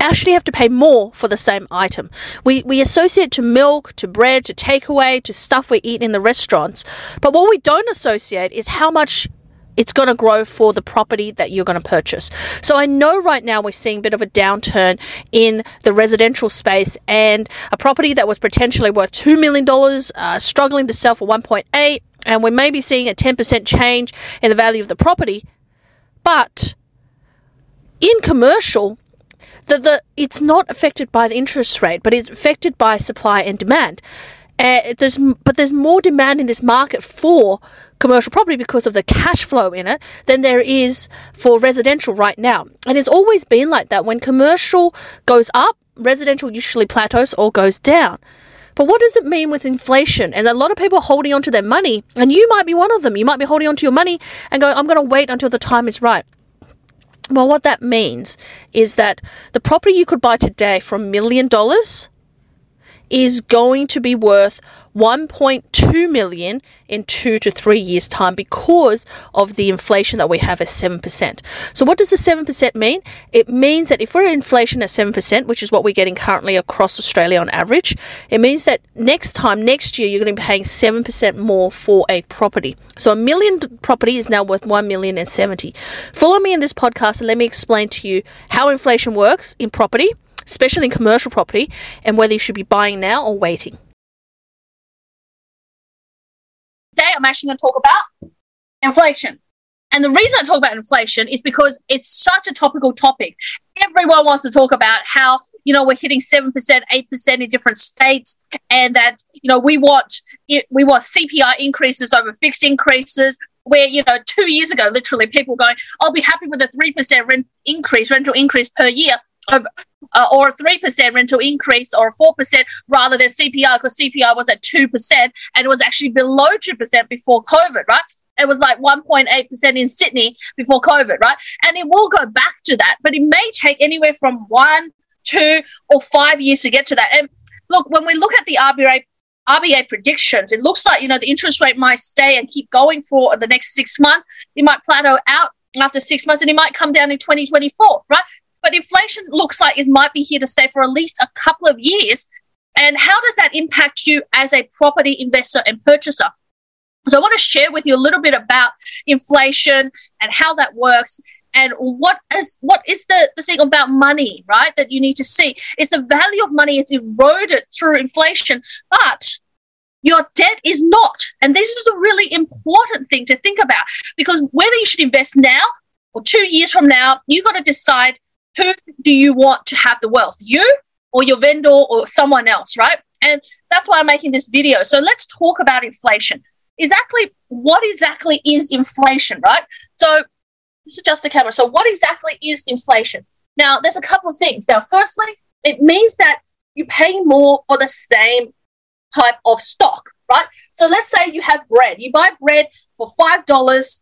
actually have to pay more for the same item. We, we associate to milk, to bread, to takeaway, to stuff we eat in the restaurants. But what we don't associate is how much it's going to grow for the property that you're going to purchase. So I know right now we're seeing a bit of a downturn in the residential space and a property that was potentially worth $2 million, uh, struggling to sell for 1.8 and we may be seeing a 10% change in the value of the property. But in commercial, the, the it's not affected by the interest rate, but it's affected by supply and demand. Uh, there's but there's more demand in this market for commercial property because of the cash flow in it than there is for residential right now. And it's always been like that. When commercial goes up, residential usually plateaus or goes down. But what does it mean with inflation? And a lot of people are holding on to their money, and you might be one of them. You might be holding on to your money and going, I'm going to wait until the time is right. Well, what that means is that the property you could buy today for a million dollars is going to be worth 1.2 million in 2 to 3 years time because of the inflation that we have at 7%. So what does the 7% mean? It means that if we're inflation at 7%, which is what we're getting currently across Australia on average, it means that next time next year you're going to be paying 7% more for a property. So a million property is now worth 1 million and 70. Follow me in this podcast and let me explain to you how inflation works in property especially in commercial property, and whether you should be buying now or waiting. Today, I'm actually going to talk about inflation. And the reason I talk about inflation is because it's such a topical topic. Everyone wants to talk about how, you know, we're hitting 7%, 8% in different states and that, you know, we want we want CPI increases over fixed increases where, you know, 2 years ago literally people going, "I'll be happy with a 3% rent increase, rental increase per year." Of, uh, or a 3% rental increase or a 4% rather than CPI because CPI was at 2% and it was actually below 2% before COVID, right? It was like 1.8% in Sydney before COVID, right? And it will go back to that, but it may take anywhere from one, two, or five years to get to that. And look, when we look at the RBA RBA predictions, it looks like you know the interest rate might stay and keep going for the next six months. It might plateau out after six months, and it might come down in 2024, right? But inflation looks like it might be here to stay for at least a couple of years. And how does that impact you as a property investor and purchaser? So I want to share with you a little bit about inflation and how that works and what is what is the, the thing about money, right? That you need to see is the value of money is eroded through inflation, but your debt is not. And this is a really important thing to think about because whether you should invest now or two years from now, you've got to decide who do you want to have the wealth? You or your vendor or someone else, right? And that's why I'm making this video. So let's talk about inflation. Exactly what exactly is inflation, right? So let's adjust the camera. So what exactly is inflation? Now, there's a couple of things. Now, firstly, it means that you pay more for the same type of stock, right? So let's say you have bread. You buy bread for $5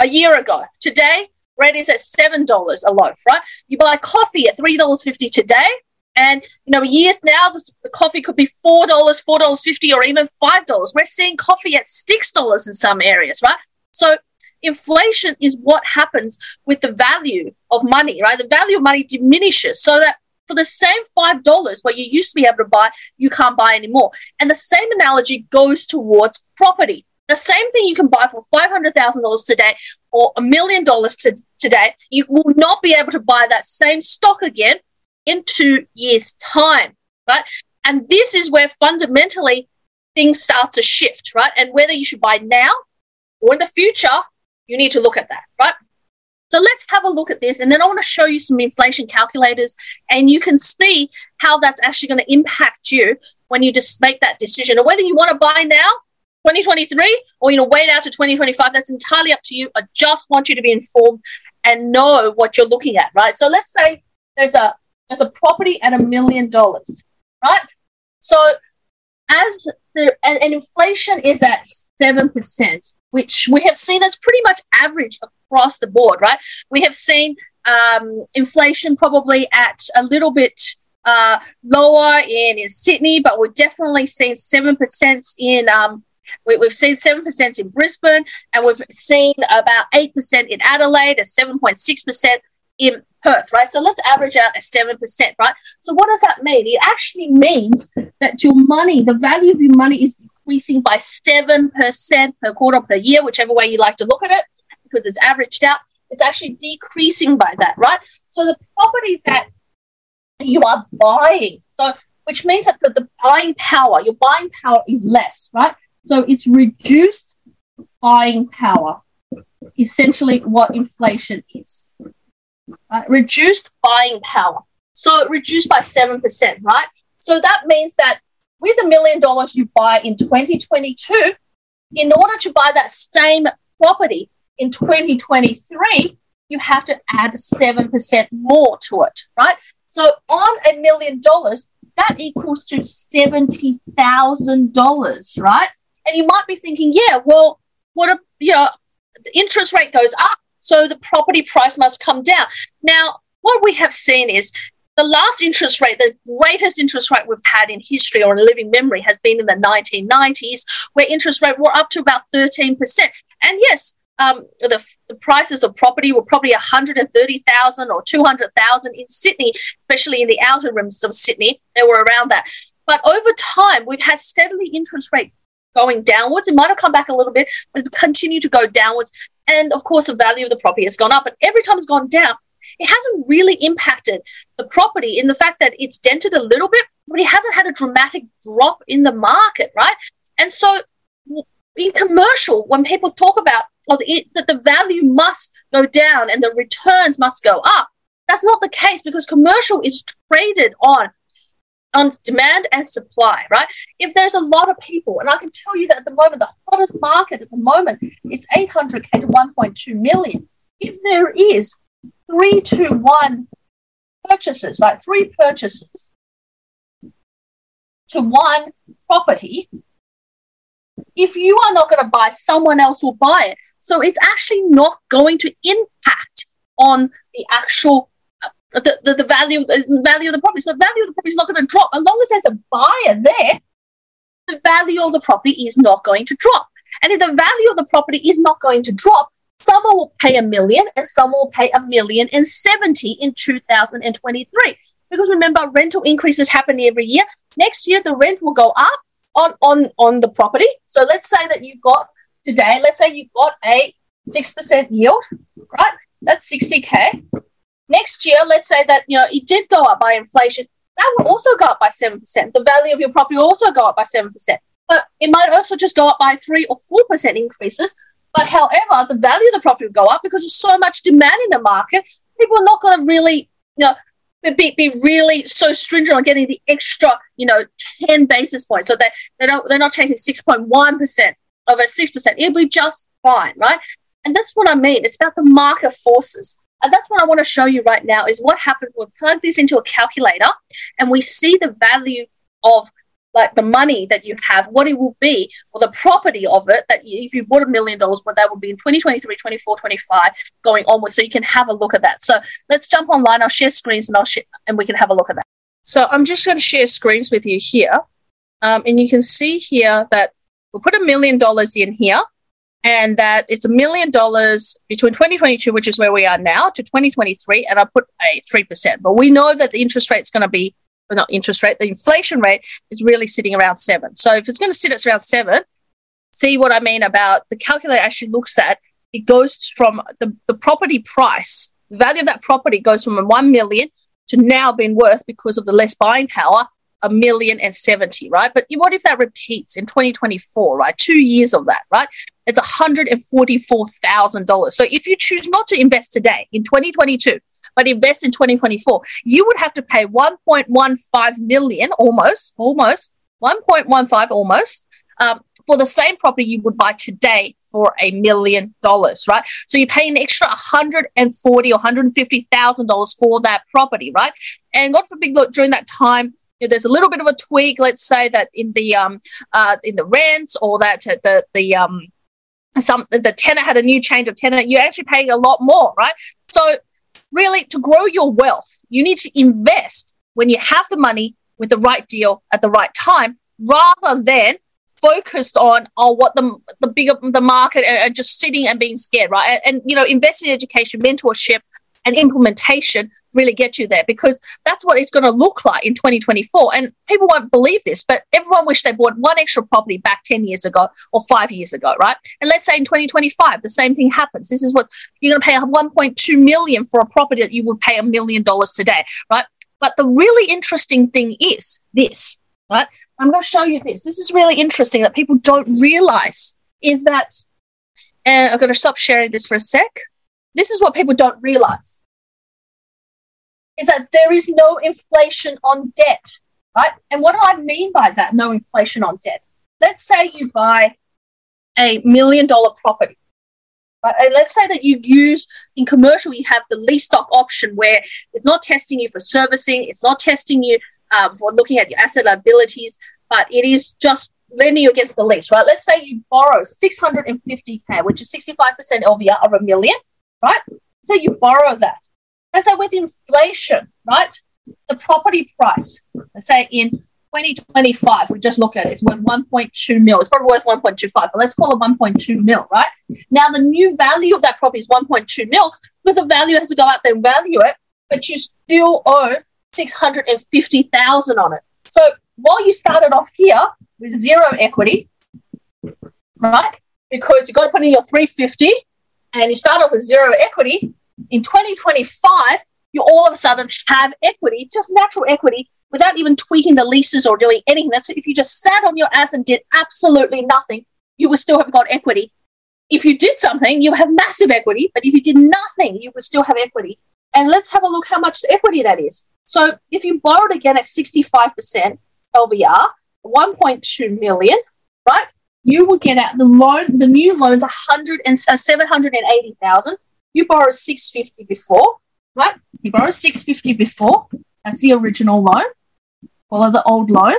a year ago. Today, bread is at seven dollars a loaf, right? You buy coffee at three dollars fifty today, and you know years now the coffee could be four dollars, four dollars fifty, or even five dollars. We're seeing coffee at six dollars in some areas, right? So inflation is what happens with the value of money, right? The value of money diminishes, so that for the same five dollars what you used to be able to buy, you can't buy anymore. And the same analogy goes towards property. The same thing you can buy for $500,000 today or a million dollars today, you will not be able to buy that same stock again in two years' time, right? And this is where fundamentally things start to shift, right? And whether you should buy now or in the future, you need to look at that, right? So let's have a look at this. And then I want to show you some inflation calculators, and you can see how that's actually going to impact you when you just make that decision. Or whether you want to buy now 2023 or you know wait out to 2025 that's entirely up to you i just want you to be informed and know what you're looking at right so let's say there's a there's a property at a million dollars, right? So as the and, and inflation is at seven percent, which we have seen that's pretty much average across the board, right? We have seen um, inflation probably at a little bit uh, lower in, in Sydney, but we're definitely seeing seven percent in um, we, have seen 7% in Brisbane, and we've seen about 8% in Adelaide, and 7.6% in Perth, right? So let's average out a 7%, right? So what does that mean? It actually means that your money, the value of your money is decreasing by 7% per quarter per year, whichever way you like to look at it, because it's averaged out. It's actually decreasing by that, right? So the property that you are buying, so which means that the, the buying power, your buying power is less, right? So it's reduced buying power, essentially what inflation is. Right? Reduced buying power. So reduced by 7%, right? So that means that with a million dollars you buy in 2022, in order to buy that same property in 2023, you have to add 7% more to it, right? So on a million dollars, that equals to $70,000, right? And you might be thinking, yeah, well, what a, you know, the interest rate goes up, so the property price must come down. Now, what we have seen is the last interest rate, the greatest interest rate we've had in history or in living memory has been in the 1990s, where interest rate were up to about 13%. And yes, um, the, the, prices of property were probably 130,000 or 200,000 in Sydney, especially in the outer rims of Sydney. They were around that. But over time, we've had steadily interest rate going downwards. It might have come back a little bit, but it's continued to go downwards. And of course, the value of the property has gone up. But every time it's gone down, it hasn't really impacted the property in the fact that it's dented a little bit, but it hasn't had a dramatic drop in the market, right? And so in commercial, when people talk about oh, well, it, that the value must go down and the returns must go up, that's not the case because commercial is traded on on demand and supply, right? If there's a lot of people, and I can tell you that at the moment, the hottest market at the moment is 800k to 1.2 million. If there is three to one purchases, like three purchases to one property, if you are not going to buy, someone else will buy it. So it's actually not going to impact on the actual the, the, the value the value of the property. So the value of the property is not going to drop as long as there's a buyer there. The value of the property is not going to drop. And if the value of the property is not going to drop, someone will pay a million and someone will pay a million and seventy in 2023. Because remember, rental increases happen every year. Next year, the rent will go up on, on, on the property. So let's say that you've got today, let's say you've got a 6% yield, right? That's 60K. Next year, let's say that you know it did go up by inflation, that will also go up by seven percent. The value of your property will also go up by seven percent. But it might also just go up by three or four percent increases. But however, the value of the property will go up because there's so much demand in the market. People are not going to really, you know, be, be really so stringent on getting the extra, you know, 10 basis points. So that they don't they're not chasing 6.1% over 6%. It'll be just fine, right? And that's what I mean. It's about the market forces. And that's what I want to show you right now is what happens when we plug this into a calculator and we see the value of like the money that you have, what it will be, or the property of it, that you, if you bought a million dollars, what that would be in 2023, 24, 25, going onward. So you can have a look at that. So let's jump online. I'll share screens and I'll share, and we can have a look at that. So I'm just going to share screens with you here. Um, and you can see here that we'll put a million dollars in here and that it's a million dollars between 2022, which is where we are now, to 2023, and I put a 3%. But we know that the interest rate is going to be, well, not interest rate, the inflation rate is really sitting around seven. So if it's going to sit at around seven, see what I mean about the calculator actually looks at it goes from the, the property price, the value of that property goes from a 1 million to now being worth because of the less buying power a million and seventy, right? But what if that repeats in 2024, right? Two years of that, right? It's $144,000. So if you choose not to invest today in 2022, but invest in 2024, you would have to pay 1.15 million almost, almost 1.15 almost um, for the same property you would buy today for a million dollars, right? So you pay an extra 140 or 150 thousand dollars for that property, right? And God forbid, look, during that time, know, there's a little bit of a tweak. Let's say that in the um uh in the rents or that the the um some the tenant had a new change of tenant, you're actually paying a lot more, right? So really, to grow your wealth, you need to invest when you have the money with the right deal at the right time, rather than focused on oh what the the bigger the market and, and just sitting and being scared, right? And, and you know, invest in education, mentorship, and implementation really get you there because that's what it's going to look like in 2024. And people won't believe this, but everyone wish they bought one extra property back 10 years ago or five years ago, right? And let's say in 2025, the same thing happens. This is what you're going to pay 1.2 million for a property that you would pay a million dollars today, right? But the really interesting thing is this, right? I'm going to show you this. This is really interesting that people don't realize is that, and I'm going to stop sharing this for a sec. This is what people don't realize is that there is no inflation on debt, right? And what do I mean by that? No inflation on debt. Let's say you buy a million dollar property. Right? And let's say that you use in commercial, you have the lease doc option where it's not testing you for servicing, it's not testing you um, for looking at your asset liabilities, but it is just lending you against the lease, right? Let's say you borrow 650k, which is 65% LVR of a million, right? So you borrow that. Let's say with inflation, right? The property price, let's say in 2025, we just looked at it, it's worth 1.2 mil. It's probably worth 1.25, but let's call it 1.2 mil, right? Now the new value of that property is 1.2 mil because the value has to go out there and value it, but you still owe 650,000 on it. So while you started off here with zero equity, right? Because you've got to put in your 350 and you start off with zero equity, in 2025, you all of a sudden have equity, just natural equity, without even tweaking the leases or doing anything. That's if you just sat on your ass and did absolutely nothing, you would still have got equity. If you did something, you have massive equity, but if you did nothing, you would still have equity. And let's have a look how much equity that is. So if you borrowed again at 65% LVR, 1.2 million, right? You would get out the loan, the new loan's 100 and uh, 780,000 you borrowed 650 before, right? You borrowed 650 before. That's the original loan. Follow the old loan,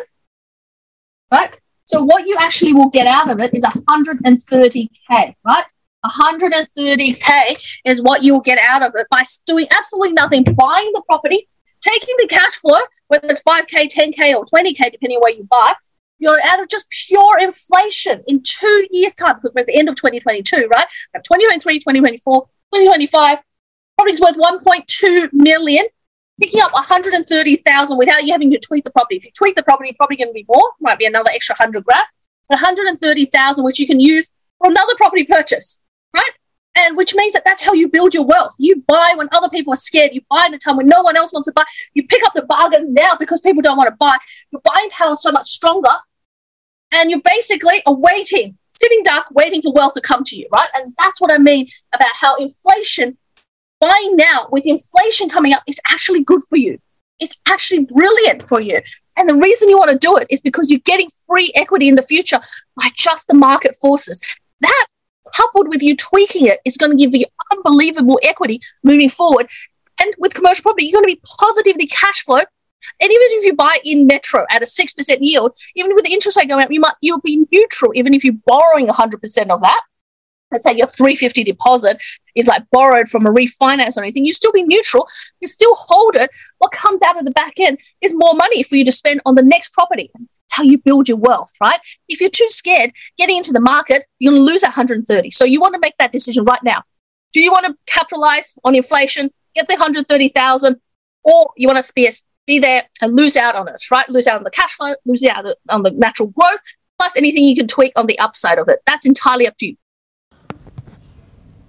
right? So what you actually will get out of it is 130k, right? 130k is what you will get out of it by doing absolutely nothing, buying the property, taking the cash flow, whether it's 5k, 10k, or 20k, depending where you buy. You're out of just pure inflation in two years' time, because we're at the end of 2022, right? 2023, 2024, 2025, property's worth 1.2 million, picking up 130,000 without you having to tweet the property. If you tweet the property, probably going to be more, might be another extra 100 grand, 130,000, which you can use for another property purchase, right? And which means that that's how you build your wealth. You buy when other people are scared. You buy a time when no one else wants to buy. You pick up the bargain now because people don't want to buy. Your buying power is so much stronger. And you're basically awaiting sitting duck waiting for wealth to come to you, right? And that's what I mean about how inflation, buying now with inflation coming up, is actually good for you. It's actually brilliant for you. And the reason you want to do it is because you're getting free equity in the future by just the market forces. That coupled with you tweaking it is going to give you unbelievable equity moving forward. And with commercial property, you're going to be positively cash flow and even if you buy in Metro at a six percent yield, even with the interest rate going up, you might you'll be neutral. Even if you're borrowing hundred percent of that, let's say your 350 deposit is like borrowed from a refinance or anything, you still be neutral. You still hold it. What comes out of the back end is more money for you to spend on the next property. That's how you build your wealth, right? If you're too scared getting into the market, you're going to lose 130. So you want to make that decision right now. Do you want to capitalize on inflation, get the 130,000, or you want to be there and lose out on it, right? Lose out on the cash flow, lose out on the natural growth, plus anything you can tweak on the upside of it. That's entirely up to you.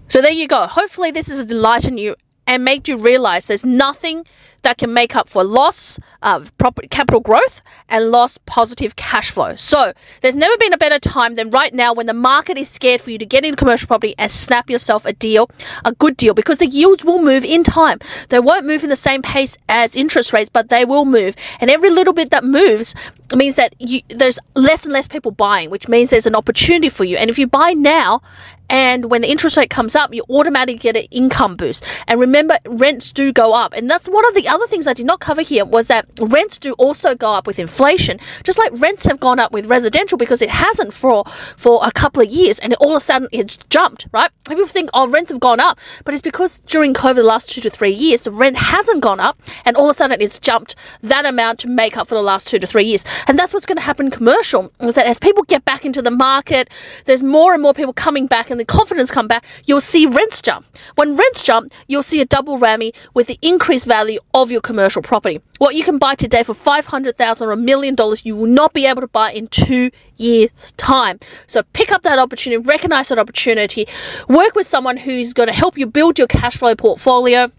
So there you go. Hopefully, this has enlightened you and made you realize there's nothing that can make up for loss of property capital growth and lost positive cash flow. So there's never been a better time than right now when the market is scared for you to get into commercial property and snap yourself a deal, a good deal, because the yields will move in time. They won't move in the same pace as interest rates, but they will move. And every little bit that moves means that you, there's less and less people buying, which means there's an opportunity for you. And if you buy now and when the interest rate comes up, you automatically get an income boost. And remember, rents do go up. And that's one of the other things I did not cover here was that rents do also go up with inflation, just like rents have gone up with residential because it hasn't for, for a couple of years and all of a sudden it's jumped, right? People think, oh, rents have gone up, but it's because during COVID the last two to three years, the rent hasn't gone up and all of a sudden it's jumped that amount to make up for the last two to three years. And that's what's going to happen commercial is that as people get back into the market, there's more and more people coming back and the confidence come back, you'll see rents jump. When rents jump, you'll see a double whammy with the increased value of your commercial property. What you can buy today for 500,000 or a million dollars, you will not be able to buy in 2 years time. So pick up that opportunity, recognize that opportunity, work with someone who's going to help you build your cash flow portfolio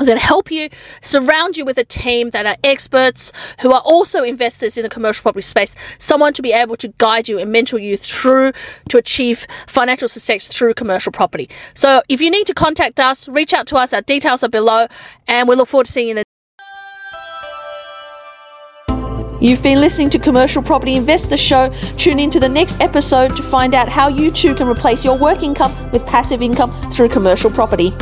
is going to help you surround you with a team that are experts who are also investors in the commercial property space someone to be able to guide you and mentor you through to achieve financial success through commercial property so if you need to contact us reach out to us our details are below and we look forward to seeing you in the You've been listening to Commercial Property Investor Show. Tune in to the next episode to find out how you too can replace your work income with passive income through commercial property.